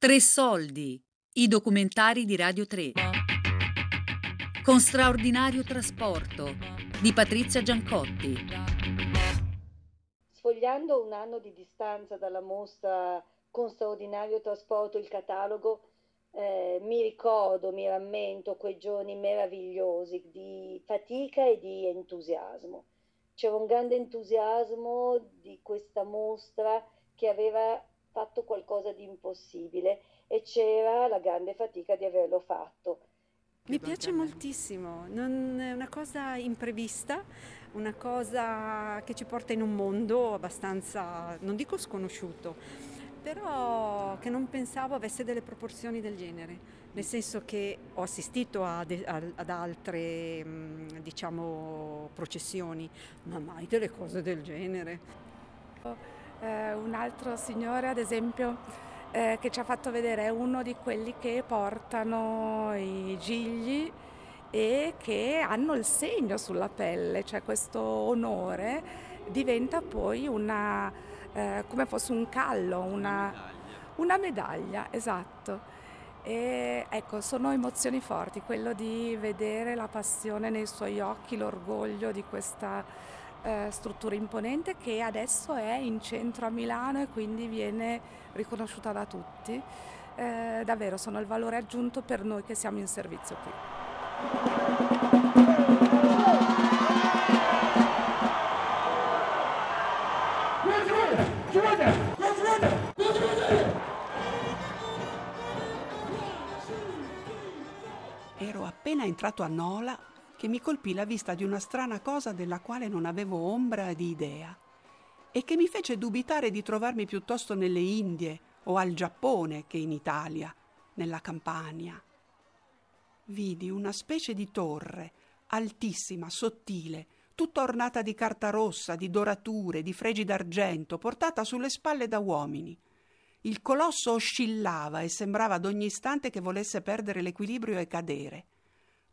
Tre soldi, i documentari di Radio 3. Con straordinario trasporto di Patrizia Giancotti. Sfogliando un anno di distanza dalla mostra con straordinario trasporto il catalogo, eh, mi ricordo, mi rammento quei giorni meravigliosi di fatica e di entusiasmo. C'era un grande entusiasmo di questa mostra che aveva fatto qualcosa di impossibile e c'era la grande fatica di averlo fatto. Mi piace moltissimo, non è una cosa imprevista, una cosa che ci porta in un mondo abbastanza, non dico sconosciuto, però che non pensavo avesse delle proporzioni del genere, nel senso che ho assistito ad, ad altre diciamo, processioni, ma mai delle cose del genere eh, un altro signore, ad esempio, eh, che ci ha fatto vedere è uno di quelli che portano i gigli e che hanno il segno sulla pelle, cioè questo onore diventa poi una, eh, come fosse un callo, una, una medaglia, esatto. E ecco, sono emozioni forti, quello di vedere la passione nei suoi occhi, l'orgoglio di questa eh, struttura imponente che adesso è in centro a Milano e quindi viene riconosciuta da tutti. Eh, davvero sono il valore aggiunto per noi che siamo in servizio qui. Ero appena entrato a Nola che mi colpì la vista di una strana cosa della quale non avevo ombra di idea e che mi fece dubitare di trovarmi piuttosto nelle Indie o al Giappone che in Italia, nella Campania. Vidi una specie di torre, altissima, sottile, tutta ornata di carta rossa, di dorature, di fregi d'argento, portata sulle spalle da uomini. Il colosso oscillava e sembrava ad ogni istante che volesse perdere l'equilibrio e cadere.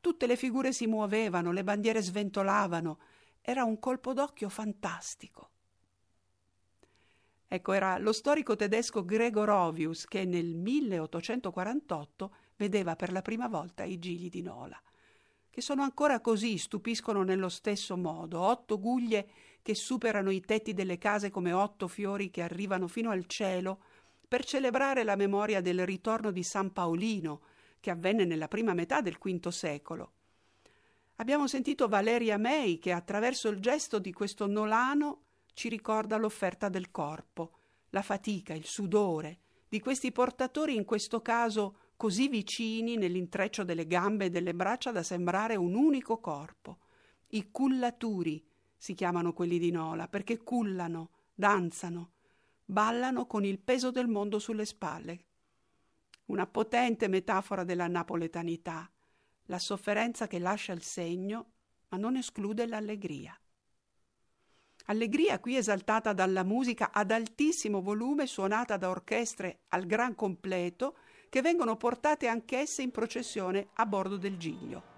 Tutte le figure si muovevano, le bandiere sventolavano. Era un colpo d'occhio fantastico. Ecco, era lo storico tedesco Gregor Ovius che nel 1848 vedeva per la prima volta i gigli di Nola, che sono ancora così, stupiscono nello stesso modo, otto guglie che superano i tetti delle case come otto fiori che arrivano fino al cielo per celebrare la memoria del ritorno di San Paolino, che avvenne nella prima metà del V secolo. Abbiamo sentito Valeria May che attraverso il gesto di questo nolano ci ricorda l'offerta del corpo, la fatica, il sudore di questi portatori in questo caso così vicini nell'intreccio delle gambe e delle braccia da sembrare un unico corpo. I cullaturi si chiamano quelli di Nola perché cullano, danzano, ballano con il peso del mondo sulle spalle una potente metafora della napoletanità, la sofferenza che lascia il segno, ma non esclude l'allegria. Allegria qui esaltata dalla musica ad altissimo volume suonata da orchestre al gran completo che vengono portate anch'esse in processione a bordo del Giglio.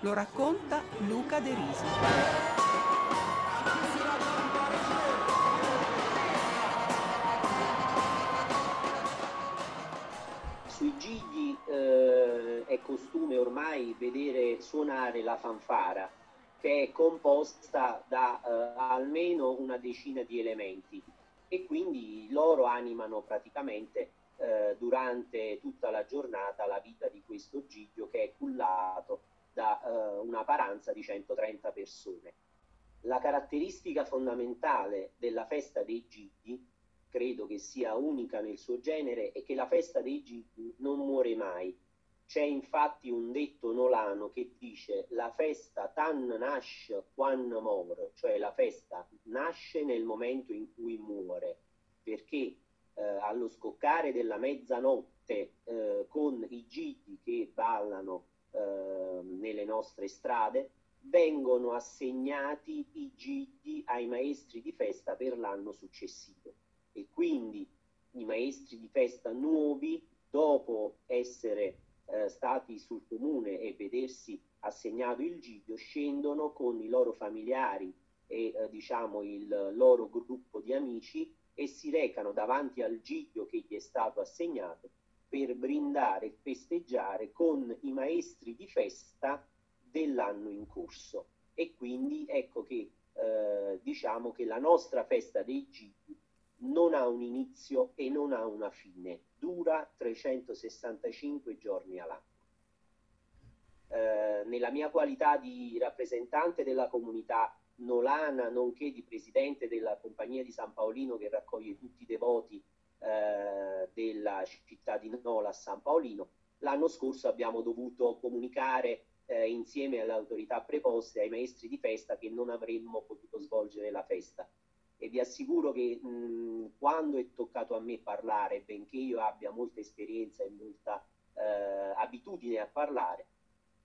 Lo racconta Luca De Risi. Eh, è costume ormai vedere suonare la fanfara, che è composta da eh, almeno una decina di elementi e quindi loro animano praticamente eh, durante tutta la giornata la vita di questo giglio che è cullato da eh, una paranza di 130 persone. La caratteristica fondamentale della festa dei gigli credo che sia unica nel suo genere e che la festa dei gigli non muore mai. C'è infatti un detto nolano che dice la festa tan nasce quan mor, cioè la festa nasce nel momento in cui muore, perché eh, allo scoccare della mezzanotte eh, con i gigli che ballano eh, nelle nostre strade, vengono assegnati i gigli ai maestri di festa per l'anno successivo e quindi i maestri di festa nuovi, dopo essere eh, stati sul comune e vedersi assegnato il giglio, scendono con i loro familiari e eh, diciamo il loro gruppo di amici e si recano davanti al giglio che gli è stato assegnato per brindare e festeggiare con i maestri di festa dell'anno in corso. E quindi ecco che eh, diciamo che la nostra festa dei gigli non ha un inizio e non ha una fine, dura 365 giorni all'anno. Eh, nella mia qualità di rappresentante della comunità nolana, nonché di presidente della compagnia di San Paolino che raccoglie tutti i devoti eh, della città di Nola a San Paolino, l'anno scorso abbiamo dovuto comunicare eh, insieme alle autorità preposte, ai maestri di festa, che non avremmo potuto svolgere la festa. E vi assicuro che mh, quando è toccato a me parlare, benché io abbia molta esperienza e molta eh, abitudine a parlare,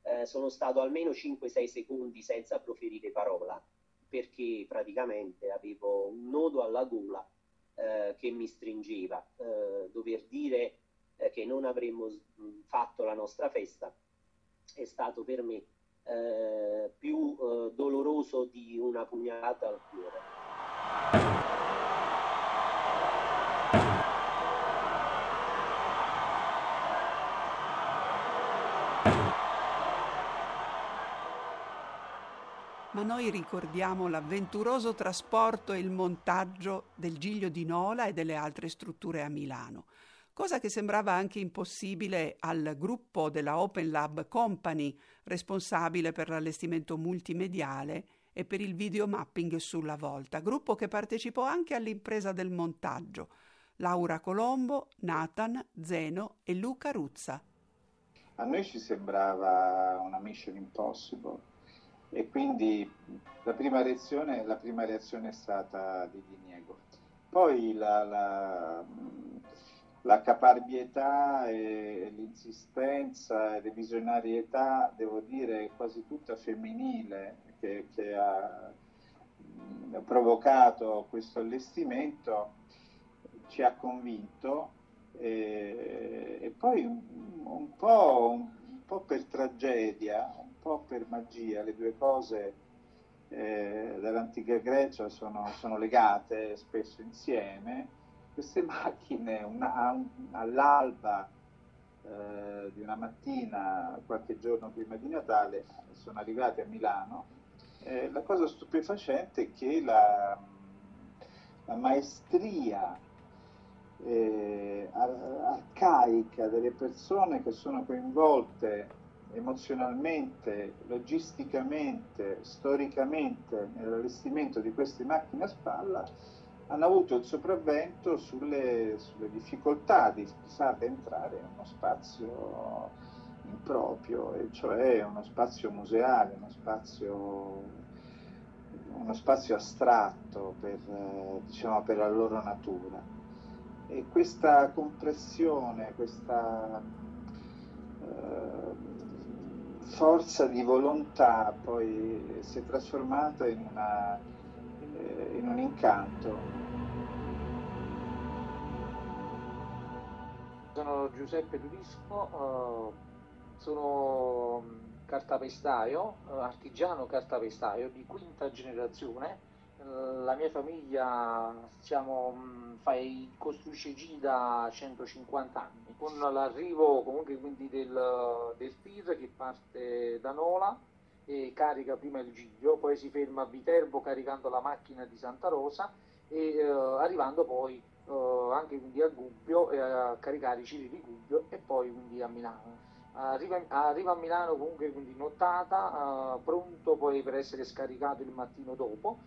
eh, sono stato almeno 5-6 secondi senza proferire parola, perché praticamente avevo un nodo alla gola eh, che mi stringeva. Eh, dover dire eh, che non avremmo fatto la nostra festa è stato per me eh, più eh, doloroso di una pugnalata al cuore. Ma noi ricordiamo l'avventuroso trasporto e il montaggio del Giglio di Nola e delle altre strutture a Milano, cosa che sembrava anche impossibile al gruppo della Open Lab Company, responsabile per l'allestimento multimediale e per il videomapping sulla volta, gruppo che partecipò anche all'impresa del montaggio. Laura Colombo, Nathan, Zeno e Luca Ruzza. A noi ci sembrava una mission impossible e quindi la prima reazione, la prima reazione è stata di diniego. Poi la, la, la caparbietà e l'insistenza e la visionarietà, devo dire, quasi tutta femminile che, che ha, ha provocato questo allestimento ci ha convinto e, e poi un, un, po', un po' per tragedia, po' per magia, le due cose eh, dall'antica Grecia sono, sono, legate spesso insieme. Queste macchine una, all'alba eh, di una mattina, qualche giorno prima di Natale, sono arrivate a Milano. Eh, la cosa stupefacente è che la, la maestria eh, arcaica delle persone che sono coinvolte emozionalmente, logisticamente, storicamente nell'allestimento di queste macchine a spalla hanno avuto il sopravvento sulle, sulle difficoltà di saper entrare in uno spazio improprio, e cioè uno spazio museale, uno spazio, uno spazio astratto per, diciamo, per la loro natura. E questa compressione, questa eh, forza di volontà poi si è trasformata in, una, eh, in un incanto. Sono Giuseppe Turisco, eh, sono cartapestaio, eh, artigiano cartapestaio di quinta generazione. La mia famiglia siamo, fai, costruisce G da 150 anni con l'arrivo comunque quindi del, del tir che parte da Nola e carica prima il Giglio, poi si ferma a Viterbo caricando la macchina di Santa Rosa e eh, arrivando poi eh, anche quindi a Gubbio eh, a caricare i cili di Gubbio e poi quindi a Milano. Arriva, arriva a Milano comunque quindi nottata, eh, pronto poi per essere scaricato il mattino dopo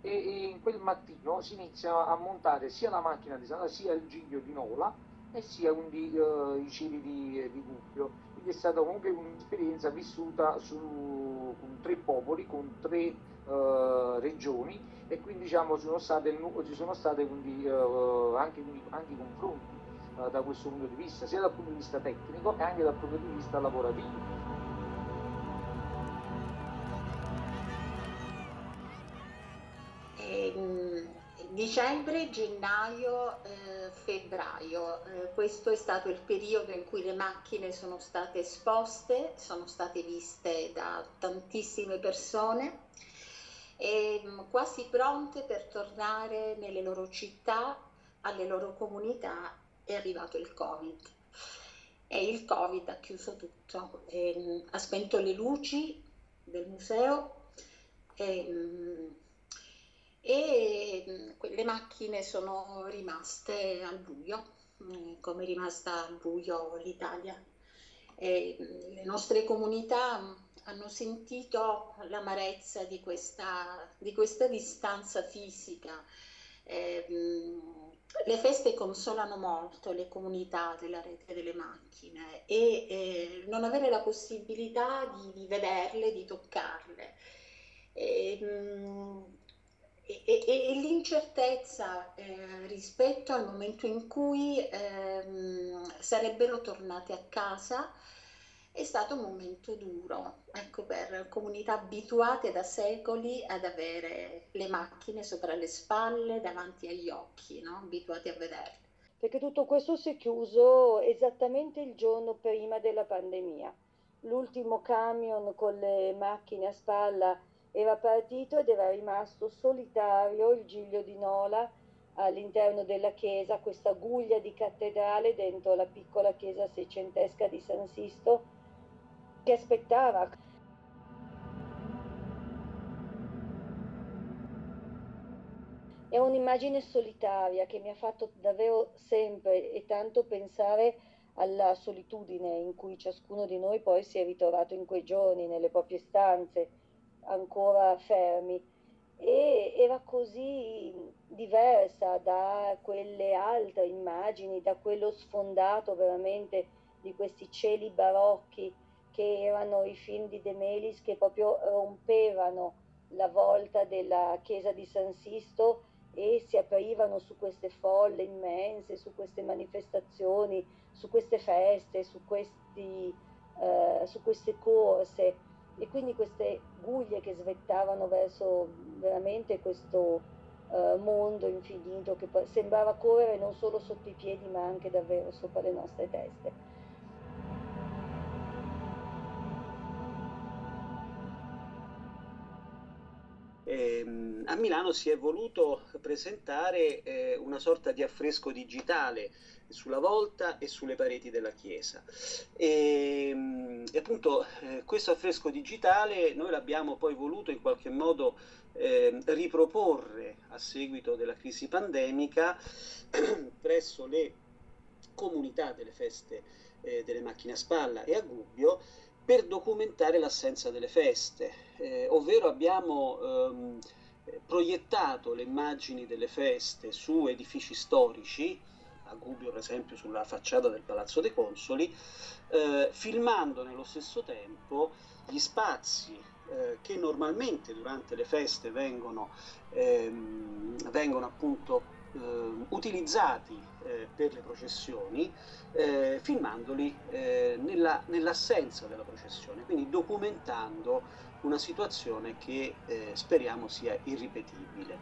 e, e in quel mattino si inizia a montare sia la macchina di Santa sia il Giglio di Nola e sia quindi uh, i cibi di, di Gubbio. Quindi è stata comunque un'esperienza vissuta su, con tre popoli, con tre uh, regioni e quindi diciamo, sono state, ci sono uh, anche, anche confronti da questo punto di vista, sia dal punto di vista tecnico che anche dal punto di vista lavorativo. Dicembre, gennaio, eh, febbraio, eh, questo è stato il periodo in cui le macchine sono state esposte, sono state viste da tantissime persone e mm, quasi pronte per tornare nelle loro città, alle loro comunità, è arrivato il Covid. E il Covid ha chiuso tutto, e, mm, ha spento le luci del museo e, mm, e le macchine sono rimaste al buio, come è rimasta al buio l'Italia. E le nostre comunità hanno sentito l'amarezza di questa, di questa distanza fisica. Eh, le feste consolano molto le comunità della rete delle macchine e eh, non avere la possibilità di, di vederle, di toccarle. E, e, e, e l'incertezza eh, rispetto al momento in cui eh, sarebbero tornate a casa è stato un momento duro, ecco, per comunità abituate da secoli ad avere le macchine sopra le spalle, davanti agli occhi, no? abituati a vederle. Perché tutto questo si è chiuso esattamente il giorno prima della pandemia. L'ultimo camion con le macchine a spalla era partito ed era rimasto solitario il Giglio di Nola all'interno della chiesa, questa guglia di cattedrale dentro la piccola chiesa seicentesca di San Sisto che aspettava. È un'immagine solitaria che mi ha fatto davvero sempre e tanto pensare alla solitudine in cui ciascuno di noi poi si è ritrovato in quei giorni, nelle proprie stanze, ancora fermi. E era così diversa da quelle altre immagini, da quello sfondato veramente di questi cieli barocchi che erano i film di De Melis che proprio rompevano la volta della chiesa di San Sisto e si aprivano su queste folle immense, su queste manifestazioni, su queste feste, su, questi, eh, su queste corse e quindi queste guglie che svettavano verso veramente questo eh, mondo infinito che sembrava correre non solo sotto i piedi ma anche davvero sopra le nostre teste. Eh, a Milano si è voluto presentare eh, una sorta di affresco digitale sulla volta e sulle pareti della chiesa. E, ehm, e appunto eh, questo affresco digitale noi l'abbiamo poi voluto in qualche modo eh, riproporre a seguito della crisi pandemica presso le comunità delle feste eh, delle macchine a spalla e a Gubbio per documentare l'assenza delle feste, eh, ovvero abbiamo ehm, proiettato le immagini delle feste su edifici storici, a Gubbio per esempio sulla facciata del Palazzo dei Consoli, eh, filmando nello stesso tempo gli spazi eh, che normalmente durante le feste vengono, ehm, vengono appunto utilizzati eh, per le processioni, eh, filmandoli eh, nella, nell'assenza della processione, quindi documentando una situazione che speriamo sia irripetibile.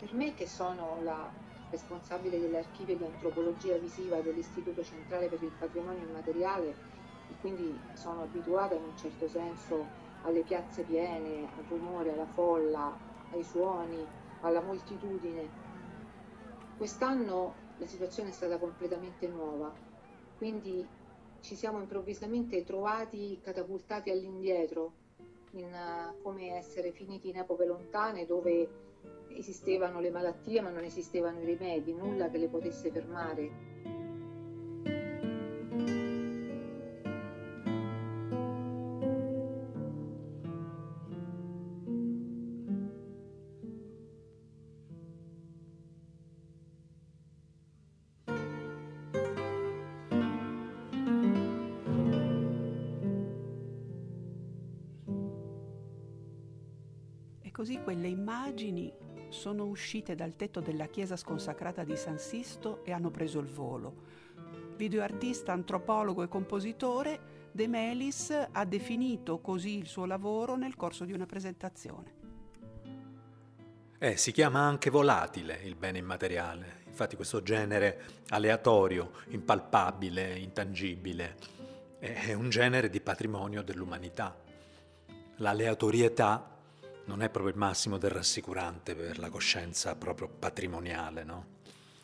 Per me che sono la responsabile dell'archivio di antropologia visiva dell'Istituto Centrale per il Patrimonio Immateriale e quindi sono abituata in un certo senso alle piazze piene, al rumore, alla folla, ai suoni, alla moltitudine Quest'anno la situazione è stata completamente nuova, quindi ci siamo improvvisamente trovati catapultati all'indietro, in, uh, come essere finiti in epoche lontane dove esistevano le malattie ma non esistevano i rimedi, nulla che le potesse fermare. Quelle immagini sono uscite dal tetto della chiesa sconsacrata di San Sisto e hanno preso il volo. Videoartista, antropologo e compositore, De Melis ha definito così il suo lavoro nel corso di una presentazione. Eh, si chiama anche volatile il bene immateriale, infatti questo genere aleatorio, impalpabile, intangibile, è un genere di patrimonio dell'umanità. L'aleatorietà non è proprio il massimo del rassicurante per la coscienza proprio patrimoniale, no?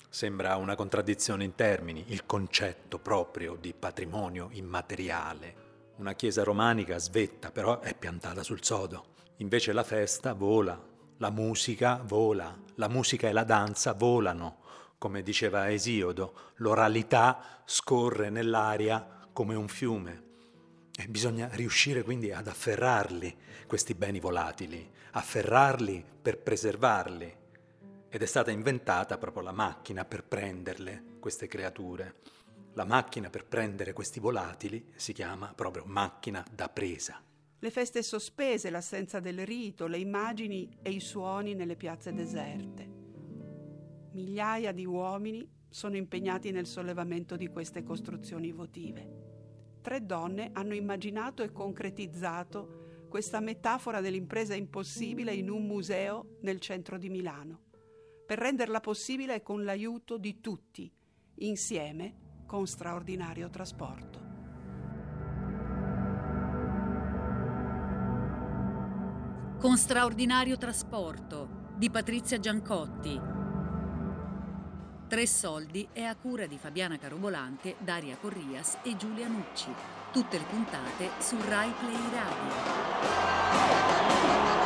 Sembra una contraddizione in termini, il concetto proprio di patrimonio immateriale. Una chiesa romanica svetta, però è piantata sul sodo. Invece la festa vola, la musica vola, la musica e la danza volano. Come diceva Esiodo, l'oralità scorre nell'aria come un fiume. E bisogna riuscire quindi ad afferrarli, questi beni volatili, afferrarli per preservarli. Ed è stata inventata proprio la macchina per prenderle, queste creature. La macchina per prendere questi volatili si chiama proprio macchina da presa. Le feste sospese, l'assenza del rito, le immagini e i suoni nelle piazze deserte. Migliaia di uomini sono impegnati nel sollevamento di queste costruzioni votive tre donne hanno immaginato e concretizzato questa metafora dell'impresa impossibile in un museo nel centro di Milano, per renderla possibile con l'aiuto di tutti, insieme con straordinario trasporto. Con straordinario trasporto di Patrizia Giancotti Tre soldi è a cura di Fabiana Carobolante, Daria Corrias e Giulia Nucci. Tutte le puntate su Rai Play Radio.